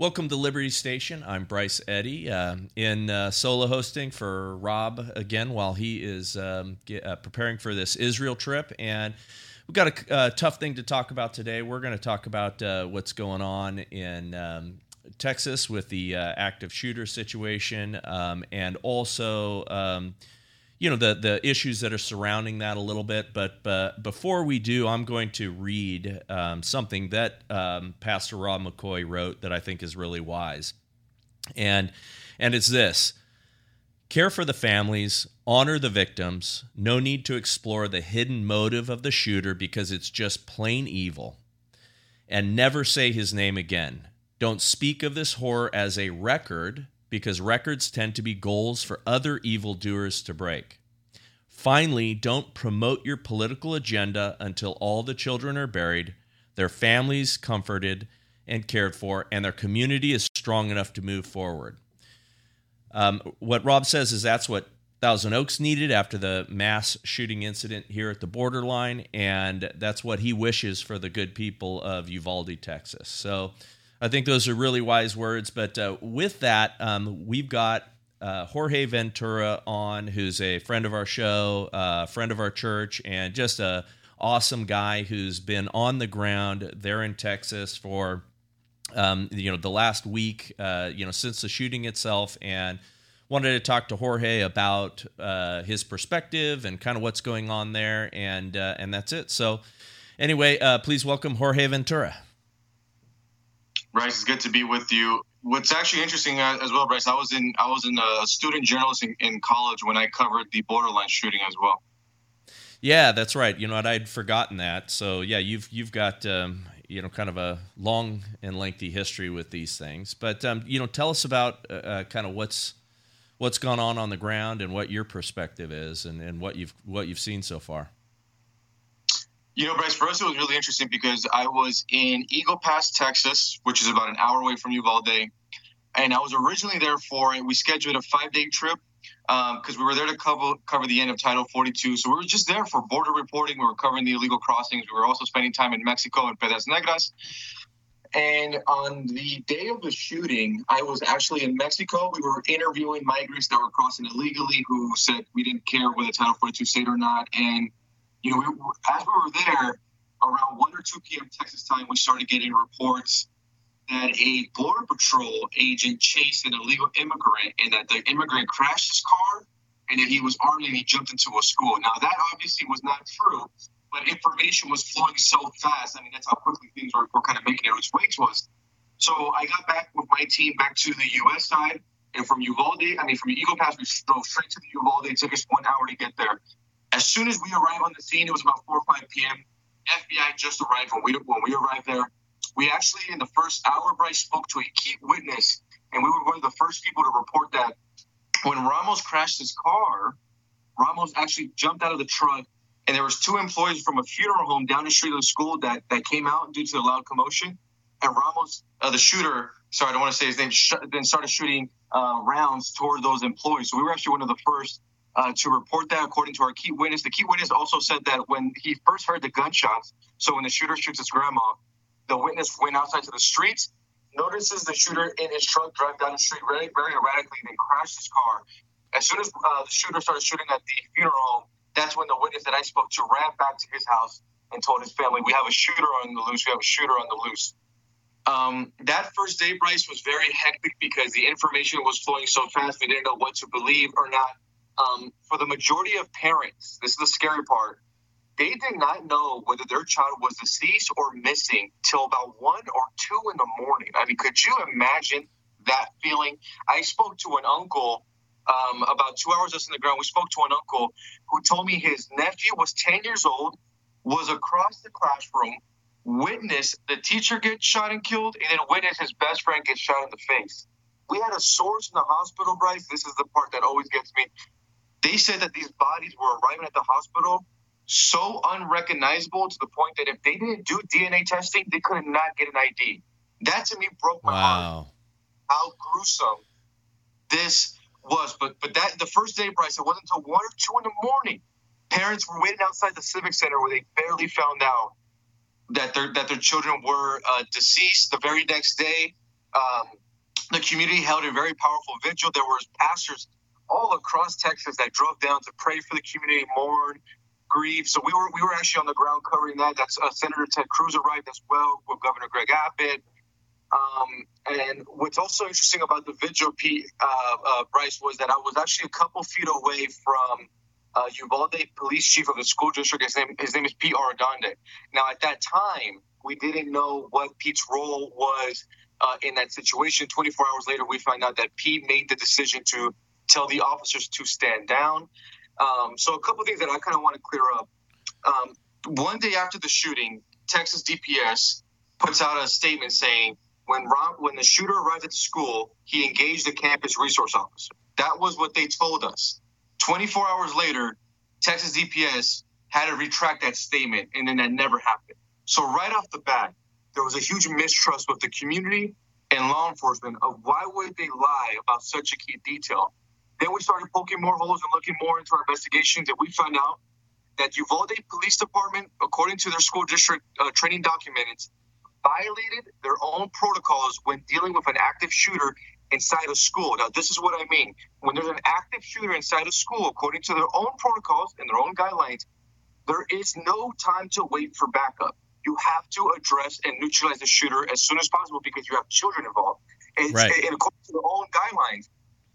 Welcome to Liberty Station. I'm Bryce Eddy uh, in uh, solo hosting for Rob again while he is um, get, uh, preparing for this Israel trip. And we've got a tough thing to talk about today. We're going to talk about uh, what's going on in um, Texas with the uh, active shooter situation um, and also um, you know the the issues that are surrounding that a little bit. But but before we do, I'm going to read um, something that um, Pastor Rob McCoy wrote that I think is really wise, and and it's this: care for the families, honor the victims. No need to explore the hidden motive of the shooter because it's just plain evil, and never say his name again. Don't speak of this horror as a record because records tend to be goals for other evildoers to break. Finally, don't promote your political agenda until all the children are buried, their families comforted and cared for, and their community is strong enough to move forward. Um, what Rob says is that's what Thousand Oaks needed after the mass shooting incident here at the borderline, and that's what he wishes for the good people of Uvalde, Texas. So, I think those are really wise words. But uh, with that, um, we've got uh, Jorge Ventura on, who's a friend of our show, a uh, friend of our church, and just a awesome guy who's been on the ground there in Texas for um, you know the last week, uh, you know since the shooting itself, and wanted to talk to Jorge about uh, his perspective and kind of what's going on there, and uh, and that's it. So anyway, please welcome Jorge Ventura. Bryce, it's good to be with you. What's actually interesting uh, as well, Bryce, I was in I was in a student journalist in, in college when I covered the borderline shooting as well. Yeah, that's right. You know what? I'd forgotten that. So yeah, you've you've got um, you know kind of a long and lengthy history with these things. But um, you know, tell us about uh, uh, kind of what's what's gone on on the ground and what your perspective is, and, and what you've what you've seen so far. You know, Bryce, for us, it was really interesting because I was in Eagle Pass, Texas, which is about an hour away from Uvalde. And I was originally there for, it. we scheduled a five day trip because um, we were there to cover, cover the end of Title 42. So we were just there for border reporting. We were covering the illegal crossings. We were also spending time in Mexico and Piedras Negras. And on the day of the shooting, I was actually in Mexico. We were interviewing migrants that were crossing illegally who said we didn't care whether Title 42 stayed or not. And you know, we, as we were there, around 1 or 2 p.m. Texas time, we started getting reports that a Border Patrol agent chased an illegal immigrant and that the immigrant crashed his car and that he was armed and he jumped into a school. Now, that obviously was not true, but information was flowing so fast. I mean, that's how quickly things were, were kind of making its way to us. So I got back with my team back to the U.S. side. And from Uvalde, I mean, from Eagle Pass, we drove straight to the Uvalde. It took us one hour to get there. As soon as we arrived on the scene, it was about 4 or 5 p.m. FBI just arrived when we when we arrived there. We actually, in the first hour, Bryce spoke to a key witness, and we were one of the first people to report that when Ramos crashed his car, Ramos actually jumped out of the truck, and there was two employees from a funeral home down the street of the school that that came out due to the loud commotion. And Ramos, uh, the shooter, sorry, I don't want to say his name, sh- then started shooting uh, rounds toward those employees. So we were actually one of the first uh, to report that, according to our key witness. The key witness also said that when he first heard the gunshots, so when the shooter shoots his grandma, the witness went outside to the streets, notices the shooter in his truck drive down the street very, very erratically, then crashed his car. As soon as uh, the shooter started shooting at the funeral that's when the witness that I spoke to ran back to his house and told his family, "We have a shooter on the loose. We have a shooter on the loose." Um, that first day, Bryce, was very hectic because the information was flowing so fast. We didn't know what to believe or not um, for the majority of parents, this is the scary part. They did not know whether their child was deceased or missing till about one or two in the morning. I mean, could you imagine that feeling? I spoke to an uncle um, about two hours us in the ground. We spoke to an uncle who told me his nephew was 10 years old, was across the classroom, witnessed the teacher get shot and killed, and then witnessed his best friend get shot in the face. We had a source in the hospital, Bryce. This is the part that always gets me. They said that these bodies were arriving at the hospital so unrecognizable to the point that if they didn't do DNA testing, they could not get an ID. That to me broke my wow. heart. How gruesome this was. But but that the first day, Bryce, it wasn't until one or two in the morning. Parents were waiting outside the civic center where they barely found out that their that their children were uh, deceased. The very next day, Um, the community held a very powerful vigil. There were pastors all across Texas that drove down to pray for the community, mourn, grieve. So we were we were actually on the ground covering that. That's uh, Senator Ted Cruz arrived as well with Governor Greg Abbott. Um, and what's also interesting about the vigil, Pete, uh, uh, Bryce, was that I was actually a couple feet away from uh, Uvalde Police Chief of the school district. His name his name is Pete Arredondo. Now, at that time, we didn't know what Pete's role was uh, in that situation. 24 hours later, we find out that Pete made the decision to tell the officers to stand down. Um, so, a couple things that I kind of want to clear up. Um, one day after the shooting, Texas DPS puts out a statement saying when when the shooter arrived at the school, he engaged the campus resource officer. That was what they told us. 24 hours later, Texas DPS had to retract that statement, and then that never happened. So right off the bat, there was a huge mistrust with the community and law enforcement of why would they lie about such a key detail. Then we started poking more holes and looking more into our investigations, and we found out that Uvalde Police Department, according to their school district uh, training documents, violated their own protocols when dealing with an active shooter inside a school. Now, this is what I mean. When there's an active shooter inside a school, according to their own protocols and their own guidelines, there is no time to wait for backup. You have to address and neutralize the shooter as soon as possible because you have children involved. And, right. and according to their own guidelines,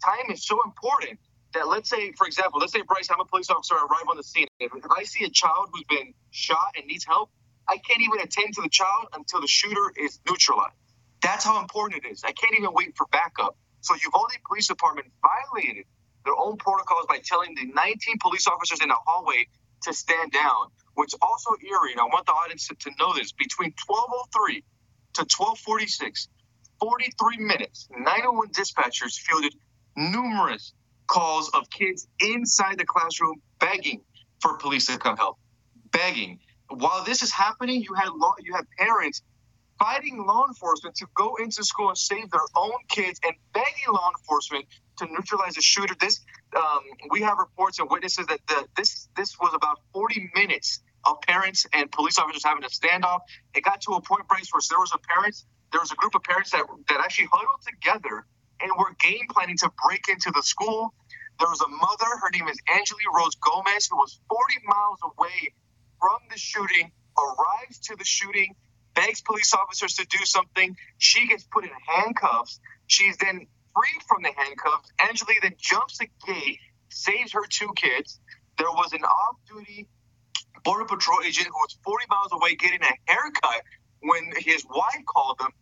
time is so important that let's say, for example, let's say Bryce, I'm a police officer, I arrive on the scene. If, if I see a child who's been shot and needs help, I can't even attend to the child until the shooter is neutralized. That's how important it is. I can't even wait for backup. So Uvalde Police Department violated their own protocols by telling the 19 police officers in the hallway to stand down, which also eerie. And I want the audience to, to know this. Between 1203 to 1246, 43 minutes, 901 dispatchers fielded numerous calls of kids inside the classroom begging for police to come help, begging while this is happening, you had law, you had parents fighting law enforcement to go into school and save their own kids and begging law enforcement to neutralize the shooter. This um, we have reports and witnesses that the, this this was about 40 minutes of parents and police officers having a standoff. It got to a point, where there was a parents, there was a group of parents that that actually huddled together and were game planning to break into the school. There was a mother, her name is Angeli Rose Gomez, who was 40 miles away from the shooting, arrives to the shooting, begs police officers to do something. She gets put in handcuffs. She's then freed from the handcuffs. Angeli then jumps the gate, saves her two kids. There was an off duty Border Patrol agent who was 40 miles away getting a haircut when his wife called him.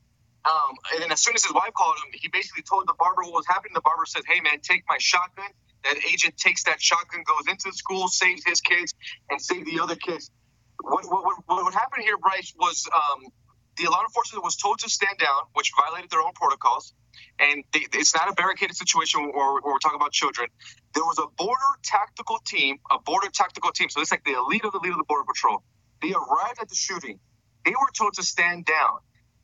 Um, and then as soon as his wife called him, he basically told the barber what was happening. The barber says, Hey, man, take my shotgun. That agent takes that shotgun, goes into the school, saves his kids, and save the other kids. What, what, what, what happened here, Bryce, was um, the law enforcement was told to stand down, which violated their own protocols. And they, it's not a barricaded situation where, where we're talking about children. There was a border tactical team, a border tactical team. So it's like the elite of the elite of the border patrol. They arrived at the shooting. They were told to stand down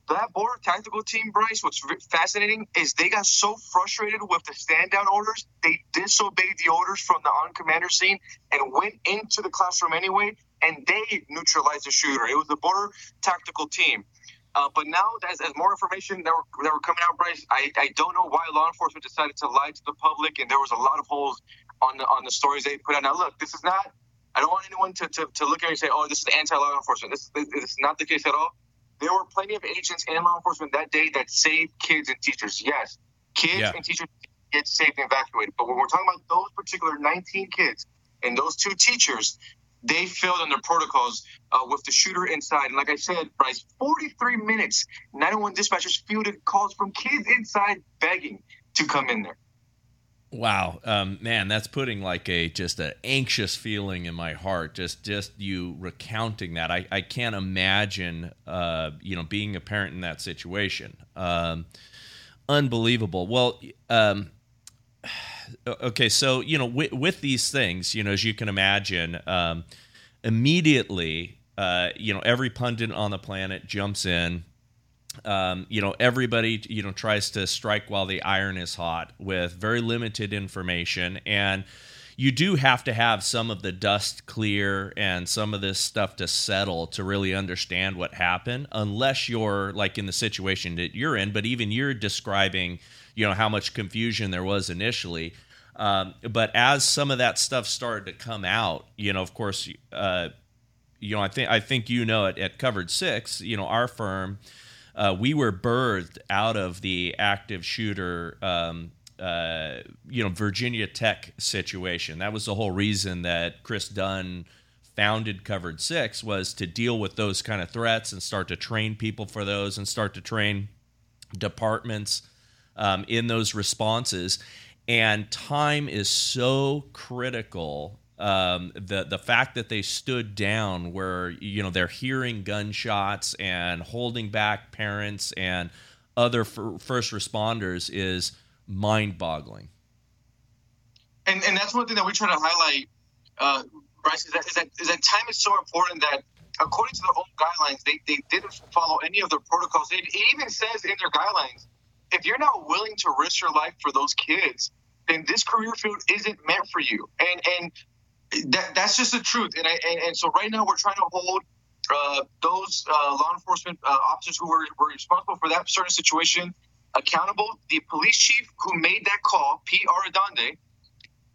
that border tactical team, Bryce, what's fascinating is they got so frustrated with the stand down orders, they disobeyed the orders from the on commander scene and went into the classroom anyway, and they neutralized the shooter. It was the border tactical team. Uh, but now, as, as more information that were, that were coming out, Bryce, I, I don't know why law enforcement decided to lie to the public, and there was a lot of holes on the on the stories they put out. Now, look, this is not. I don't want anyone to, to, to look at me and say, "Oh, this is anti-law enforcement." This, this, this is not the case at all there were plenty of agents and law enforcement that day that saved kids and teachers. Yes, kids yeah. and teachers get saved and evacuated. But when we're talking about those particular 19 kids and those two teachers, they failed on their protocols uh, with the shooter inside. And like I said, Bryce, 43 minutes, 911 dispatchers fielded calls from kids inside begging to come in there. Wow, um, man, that's putting like a just an anxious feeling in my heart. Just just you recounting that, I, I can't imagine, uh, you know, being a parent in that situation. Um, unbelievable. Well, um, okay, so you know, with, with, these things, you know, as you can imagine, um, immediately, uh, you know, every pundit on the planet jumps in um, you know everybody you know tries to strike while the iron is hot with very limited information. And you do have to have some of the dust clear and some of this stuff to settle to really understand what happened unless you're like in the situation that you're in. But even you're describing you know how much confusion there was initially. Um, but as some of that stuff started to come out you know of course uh, you know i think i think you know it at covered six you know our firm uh, we were birthed out of the active shooter um, uh, you know Virginia Tech situation. That was the whole reason that Chris Dunn founded Covered Six was to deal with those kind of threats and start to train people for those and start to train departments um, in those responses. And time is so critical. Um, the the fact that they stood down, where you know they're hearing gunshots and holding back parents and other f- first responders, is mind-boggling. And and that's one thing that we try to highlight, uh, Bryce, is that, is that is that time is so important that according to their own guidelines, they, they didn't follow any of their protocols. It, it even says in their guidelines, if you're not willing to risk your life for those kids, then this career field isn't meant for you. And and that that's just the truth. And I, and, and so right now we're trying to hold uh, those uh, law enforcement uh, officers who were, were responsible for that certain situation accountable. The police chief who made that call, Pete Arredondo,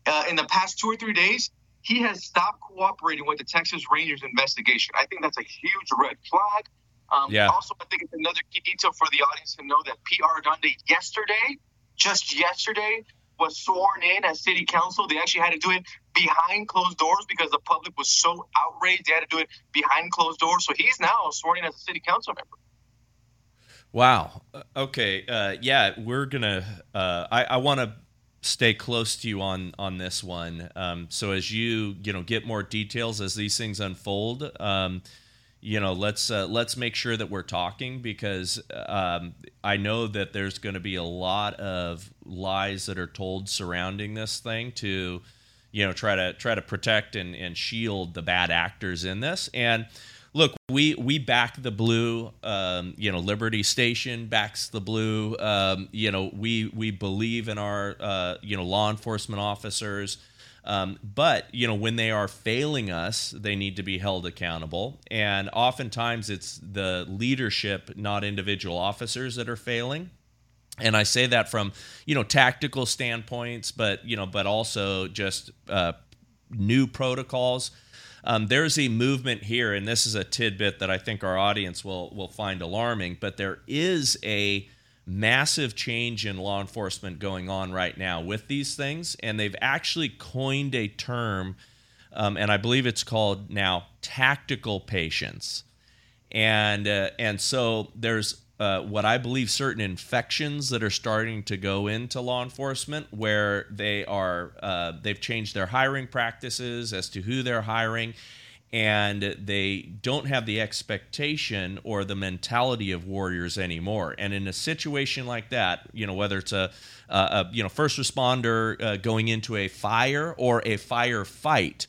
uh, in the past two or three days, he has stopped cooperating with the Texas Rangers investigation. I think that's a huge red flag. Um, yeah. Also, I think it's another key detail for the audience to know that Pete Arredondo yesterday, just yesterday, was sworn in as city council. They actually had to do it behind closed doors because the public was so outraged. They had to do it behind closed doors. So he's now sworn in as a city council member. Wow. Uh, okay. Uh, yeah, we're gonna. Uh, I, I want to stay close to you on on this one. Um, so as you you know get more details as these things unfold, um, you know let's uh, let's make sure that we're talking because um, I know that there's going to be a lot of lies that are told surrounding this thing to you know try to try to protect and, and shield the bad actors in this and look, we we back the blue. Um, you know, Liberty Station backs the blue. Um, you know, we we believe in our uh, you know law enforcement officers. Um, but you know, when they are failing us, they need to be held accountable. And oftentimes, it's the leadership, not individual officers, that are failing. And I say that from you know tactical standpoints, but you know, but also just uh, new protocols um, there's a movement here, and this is a tidbit that I think our audience will will find alarming. But there is a massive change in law enforcement going on right now with these things, and they've actually coined a term, um, and I believe it's called now tactical patience. And uh, and so there's uh, what I believe certain infections that are starting to go into law enforcement, where they are uh, they've changed their hiring practices as to who they're hiring, and they don't have the expectation or the mentality of warriors anymore. And in a situation like that, you know whether it's a, a, a you know first responder uh, going into a fire or a firefight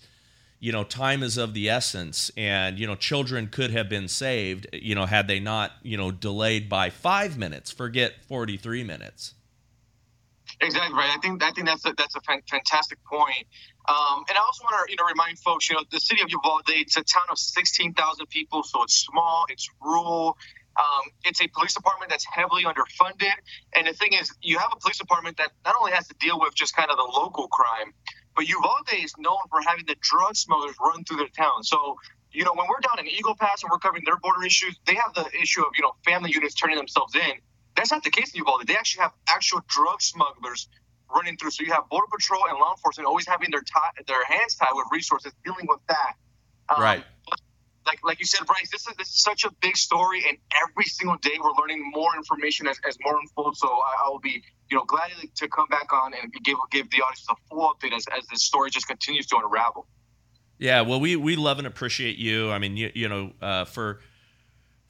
you know time is of the essence. And you know children could have been saved you know had they not you know delayed by five minutes. Forget 43 minutes. Exactly right. I think i think that's a, that's a fantastic point. Um, and i also want to you know remind folks you know the city of uvalde it's a town of 16000 people so it's small it's rural. Um, it's a police department that's heavily underfunded. And the thing is you have a police department that not only has to deal with just kind of the local crime but Uvalde is known for having the drug smugglers run through their town. So, you know, when we're down in Eagle Pass and we're covering their border issues, they have the issue of, you know, family units turning themselves in. That's not the case in Uvalde. They actually have actual drug smugglers running through. So you have Border Patrol and law enforcement always having their tie, their hands tied with resources dealing with that. Um, right. Like, like you said, Bryce, this is, this is such a big story, and every single day we're learning more information as, as more unfolds. So I, I will be you know, glad to come back on and give give the audience a full update as, as this story just continues to unravel. Yeah, well, we we love and appreciate you. I mean, you, you know, uh, for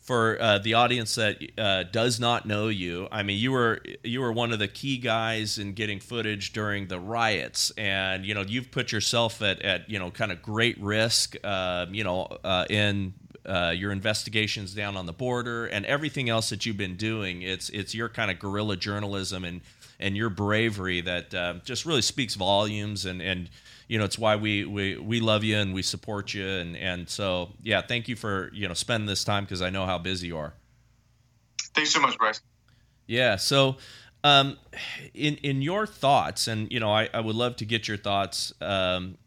for uh, the audience that uh, does not know you, I mean, you were you were one of the key guys in getting footage during the riots, and you know, you've put yourself at, at you know kind of great risk, um, you know, uh, in uh, your investigations down on the border and everything else that you've been doing. It's it's your kind of guerrilla journalism and and your bravery that uh, just really speaks volumes and and you know it's why we we we love you and we support you and and so yeah thank you for you know spending this time because I know how busy you are. Thanks so much, Bryce. Yeah. So, um, in in your thoughts, and you know, I, I would love to get your thoughts. Um,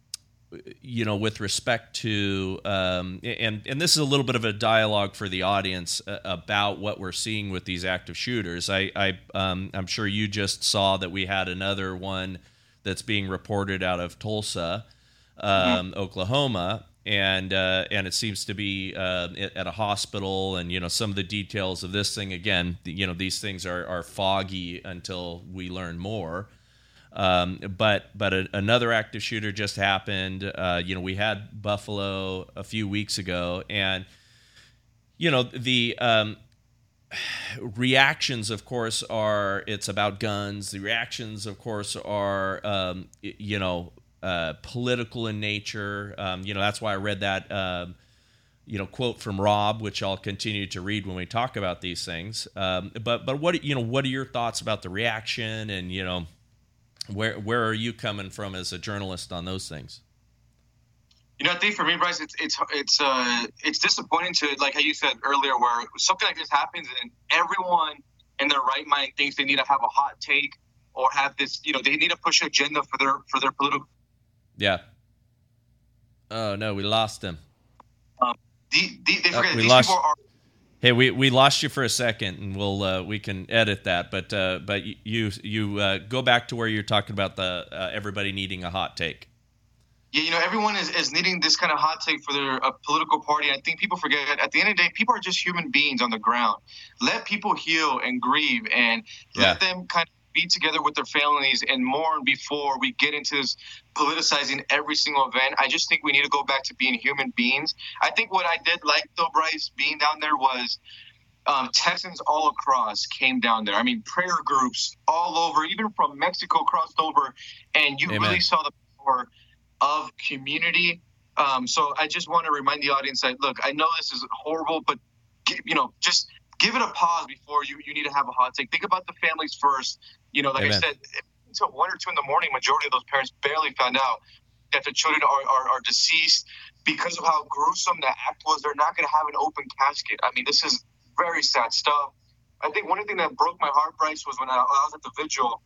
you know, with respect to, um, and and this is a little bit of a dialogue for the audience uh, about what we're seeing with these active shooters. I, I um, I'm sure you just saw that we had another one that's being reported out of Tulsa, um, mm-hmm. Oklahoma, and uh, and it seems to be uh, at a hospital and you know some of the details of this thing again you know these things are, are foggy until we learn more um, but but a, another active shooter just happened uh, you know we had Buffalo a few weeks ago and you know the um, reactions of course are it's about guns the reactions of course are um, you know uh, political in nature. Um, you know, that's why I read that, um, you know, quote from Rob, which I'll continue to read when we talk about these things. Um, but but what you know, what are your thoughts about the reaction, and you know, where where are you coming from as a journalist on those things? You know, I think for me, Bryce, it's it's it's uh it's disappointing to like how you said earlier, where something like this happens and everyone in their right mind thinks they need to have a hot take or have this, you know, they need to push agenda for their for their political yeah. Oh no, we lost him. Um, the, the, they oh, forget, we lost. Are- hey, we, we lost you for a second, and we'll uh, we can edit that. But uh, but you you uh, go back to where you're talking about the uh, everybody needing a hot take. Yeah, you know, everyone is, is needing this kind of hot take for their uh, political party. I think people forget at the end of the day, people are just human beings on the ground. Let people heal and grieve, and yeah. let them kind of be together with their families and mourn before we get into this politicizing every single event. I just think we need to go back to being human beings. I think what I did like though, Bryce, being down there was um, Texans all across came down there. I mean, prayer groups all over, even from Mexico crossed over, and you Amen. really saw the power of community. Um, so I just want to remind the audience that look, I know this is horrible, but you know, just give it a pause before you, you need to have a hot take. Think about the families first. You know, like Amen. I said, until one or two in the morning, majority of those parents barely found out that the children are, are, are deceased because of how gruesome the act was. They're not going to have an open casket. I mean, this is very sad stuff. I think one thing that broke my heart, Bryce, was when I, I was at the vigil,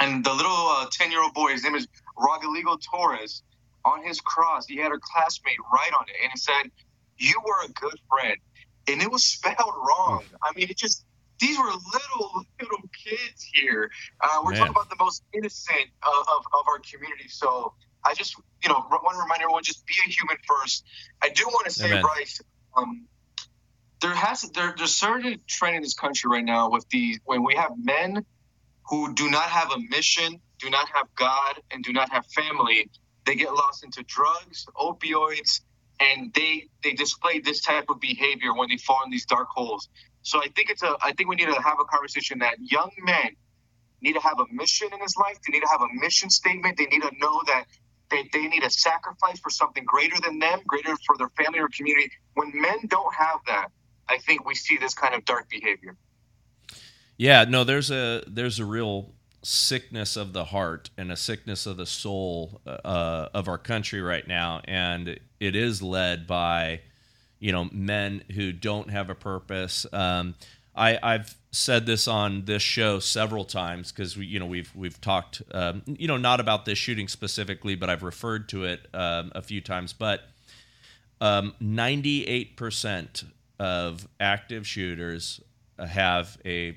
and the little uh, year old boy, his name is Rogelio Torres, on his cross, he had a classmate write on it, and it said, "You were a good friend." and it was spelled wrong. I mean, it just these were little little kids here. Uh, we're Man. talking about the most innocent of, of, of, our community. So I just you know want to remind everyone just be a human first. I do want to say, Amen. Bryce. Um, there has there, there's certain trend in this country right now with the when we have men who do not have a mission, do not have God, and do not have family. They get lost into drugs, opioids, and they they display this type of behavior when they fall in these dark holes. So I think it's a I think we need to have a conversation that young men need to have a mission in his life. They need to have a mission statement. They need to know that they, they need a sacrifice for something greater than them, greater for their family or community. When men don't have that, I think we see this kind of dark behavior. Yeah, no, there's a there's a real sickness of the heart and a sickness of the soul uh, of our country right now, and it is led by you know men who don't have a purpose. Um, I, I've said this on this show several times because we, you know, we've we've talked, um, you know, not about this shooting specifically, but I've referred to it um, a few times. But um, ninety-eight percent of active shooters have a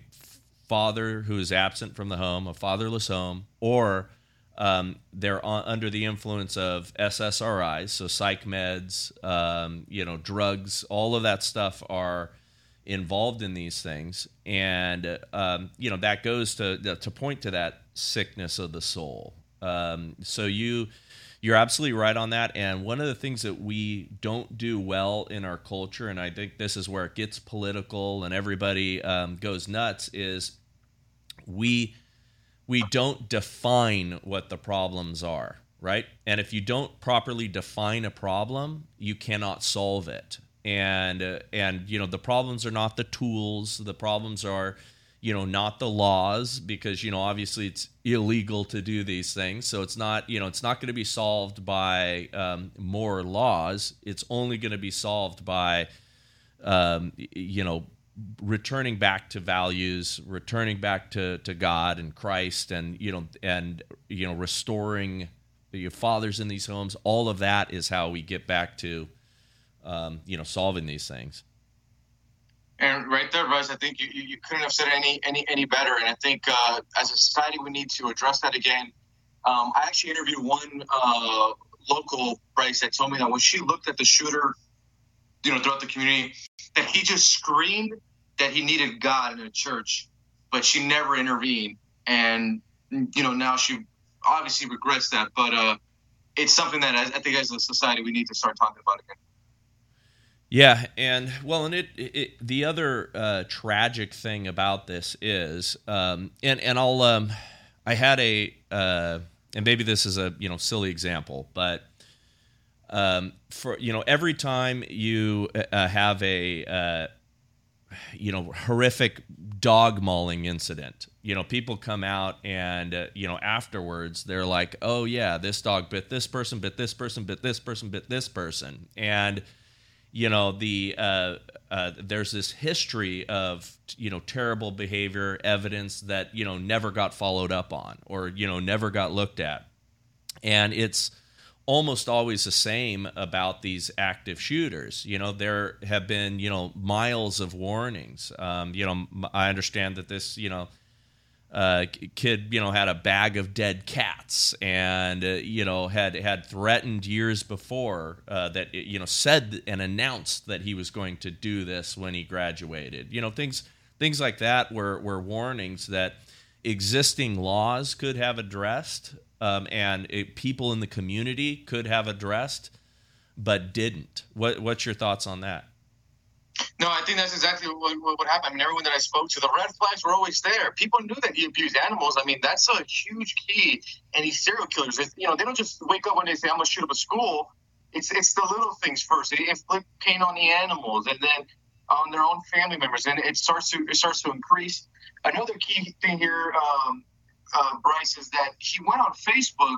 father who is absent from the home, a fatherless home, or um, they're on, under the influence of SSRIs, so psych meds, um, you know, drugs, all of that stuff are involved in these things, and um, you know that goes to to point to that sickness of the soul. Um, so you you're absolutely right on that. And one of the things that we don't do well in our culture, and I think this is where it gets political and everybody um, goes nuts, is we we don't define what the problems are, right? And if you don't properly define a problem, you cannot solve it. and uh, and you know the problems are not the tools the problems are you know not the laws because you know obviously it's illegal to do these things. So it's not you know it's not going to be solved by um, more laws. It's only going to be solved by um, you know returning back to values returning back to to god and christ and you know and you know restoring your fathers in these homes. All of that is how we get back to um, you know solving these things and right there, Russ, I think you, you couldn't have said any any any better. And I think uh, as a society, we need to address that again. Um, I actually interviewed one uh, local Bryce that told me that when she looked at the shooter, you know, throughout the community, that he just screamed that he needed God in a church, but she never intervened. And you know, now she obviously regrets that. But uh, it's something that I, I think as a society we need to start talking about again. Yeah, and well, and it, it the other uh, tragic thing about this is, um, and and I'll um, I had a uh, and maybe this is a you know silly example, but um, for you know every time you uh, have a uh, you know horrific dog mauling incident, you know people come out and uh, you know afterwards they're like, oh yeah, this dog bit this person, bit this person, bit this person, bit this person, and you know the uh, uh, there's this history of you know terrible behavior evidence that you know never got followed up on or you know never got looked at. And it's almost always the same about these active shooters. You know there have been you know miles of warnings. Um, you know i understand that this you know uh, kid, you know, had a bag of dead cats, and uh, you know had had threatened years before uh, that you know said and announced that he was going to do this when he graduated. You know, things things like that were were warnings that existing laws could have addressed, um, and it, people in the community could have addressed, but didn't. What what's your thoughts on that? No, I think that's exactly what, what, happened. I mean, everyone that I spoke to, the red flags were always there. People knew that he abused animals. I mean, that's a huge key. And these serial killers, you know, they don't just wake up one day and say, "I'm gonna shoot up a school." It's it's the little things first. They inflict pain on the animals, and then on their own family members, and it starts to it starts to increase. Another key thing here, um, uh, Bryce, is that he went on Facebook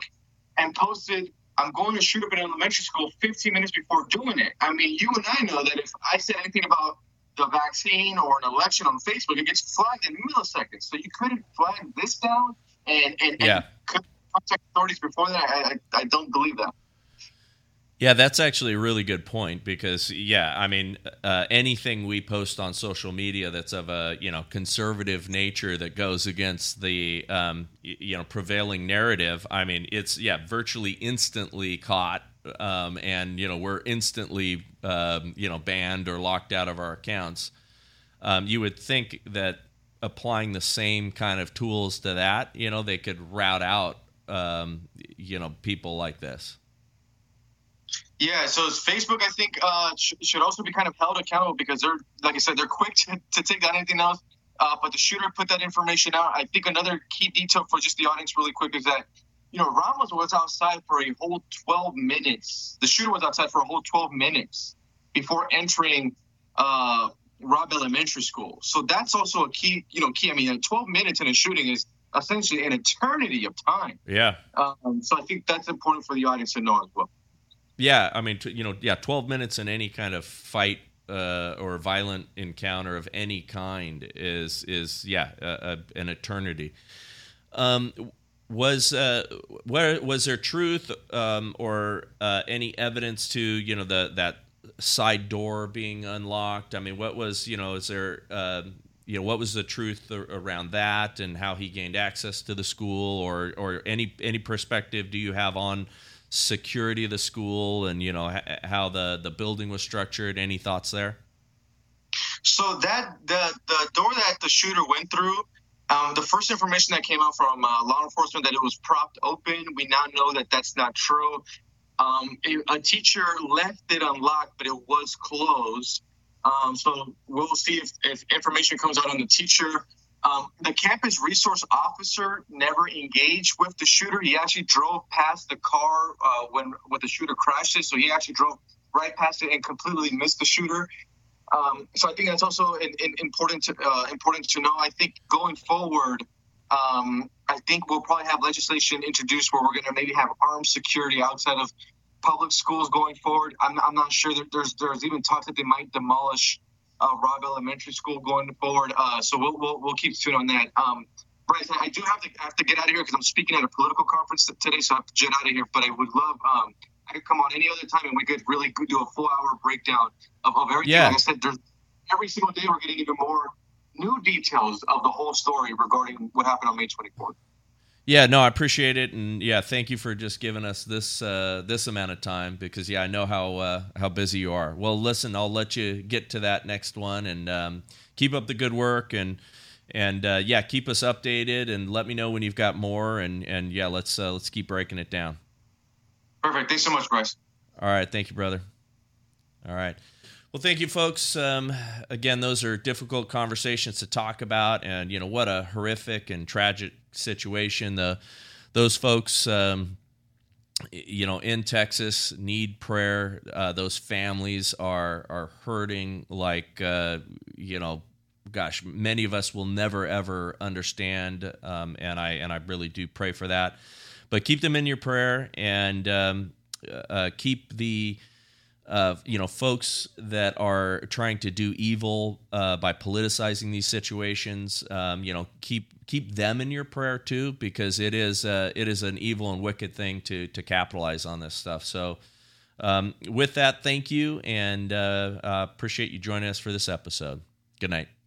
and posted I'm going to shoot up an elementary school 15 minutes before doing it. I mean, you and I know that if I said anything about the vaccine or an election on Facebook, it gets flagged in milliseconds. So you couldn't flag this down and, and, yeah. and contact authorities before that. I, I, I don't believe that. Yeah, that's actually a really good point because yeah, I mean, uh, anything we post on social media that's of a you know conservative nature that goes against the um, you know prevailing narrative, I mean, it's yeah, virtually instantly caught, um, and you know we're instantly um, you know banned or locked out of our accounts. Um, you would think that applying the same kind of tools to that, you know, they could route out um, you know people like this. Yeah, so Facebook, I think, uh, sh- should also be kind of held accountable because they're, like I said, they're quick to, to take down anything else. Uh, but the shooter put that information out. I think another key detail for just the audience, really quick, is that you know Ramos was outside for a whole 12 minutes. The shooter was outside for a whole 12 minutes before entering uh, Robb Elementary School. So that's also a key, you know, key. I mean, 12 minutes in a shooting is essentially an eternity of time. Yeah. Um, so I think that's important for the audience to know as well. Yeah, I mean, you know, yeah, 12 minutes in any kind of fight uh, or violent encounter of any kind is is yeah an eternity. Um, was uh, where was there truth um, or uh, any evidence to you know the that side door being unlocked? I mean, what was you know is there uh, you know what was the truth around that and how he gained access to the school or or any any perspective do you have on security of the school and you know how the the building was structured. Any thoughts there? So that the the door that the shooter went through um, the first information that came out from uh, law enforcement that it was propped open we now know that that's not true. Um, a, a, teacher left it unlocked but it was closed. Um, so we'll see if, if information comes out on the teacher um, the campus resource officer never engaged with the shooter. He actually drove past the car uh, when when the shooter crashed it. So he actually drove right past it and completely missed the shooter. Um, so I think that's also in, in, important to uh, important to know. I think going forward, um, I think we'll probably have legislation introduced where we're going to maybe have armed security outside of public schools going forward. I'm, I'm not sure that there's there's even talk that they might demolish uh, Robb Elementary School going forward. Uh, so we'll, we'll, we'll keep tuned on that. Um, Bryce, I do have to have to get out of here because I'm speaking at a political conference today, so I have to jet out of here. But I would love um, I could come on any other time and we could really do a full hour breakdown of, of everything. Yeah. Like I said, there's every single day we're getting even more new details of the whole story regarding what happened on May 24th. Yeah, no, I appreciate it, and yeah, thank you for just giving us this uh, this amount of time because yeah, I know how uh, how busy you are. Well, listen, I'll let you get to that next one, and um, keep up the good work, and and uh, yeah, keep us updated, and let me know when you've got more, and and yeah, let's uh, let's keep breaking it down. Perfect. Thanks so much, Bryce. All right, thank you, brother. All right. Well, thank you, folks. Um, again, those are difficult conversations to talk about, and you know what a horrific and tragic situation. The those folks, um, you know, in Texas need prayer. Uh, those families are are hurting like uh, you know, gosh, many of us will never ever understand, um, and I and I really do pray for that. But keep them in your prayer and um, uh, keep the uh, you know folks that are trying to do evil uh, by politicizing these situations. Um, you know, keep keep them in your prayer too, because it is uh, it is an evil and wicked thing to to capitalize on this stuff. So, um, with that, thank you, and uh, uh, appreciate you joining us for this episode. Good night.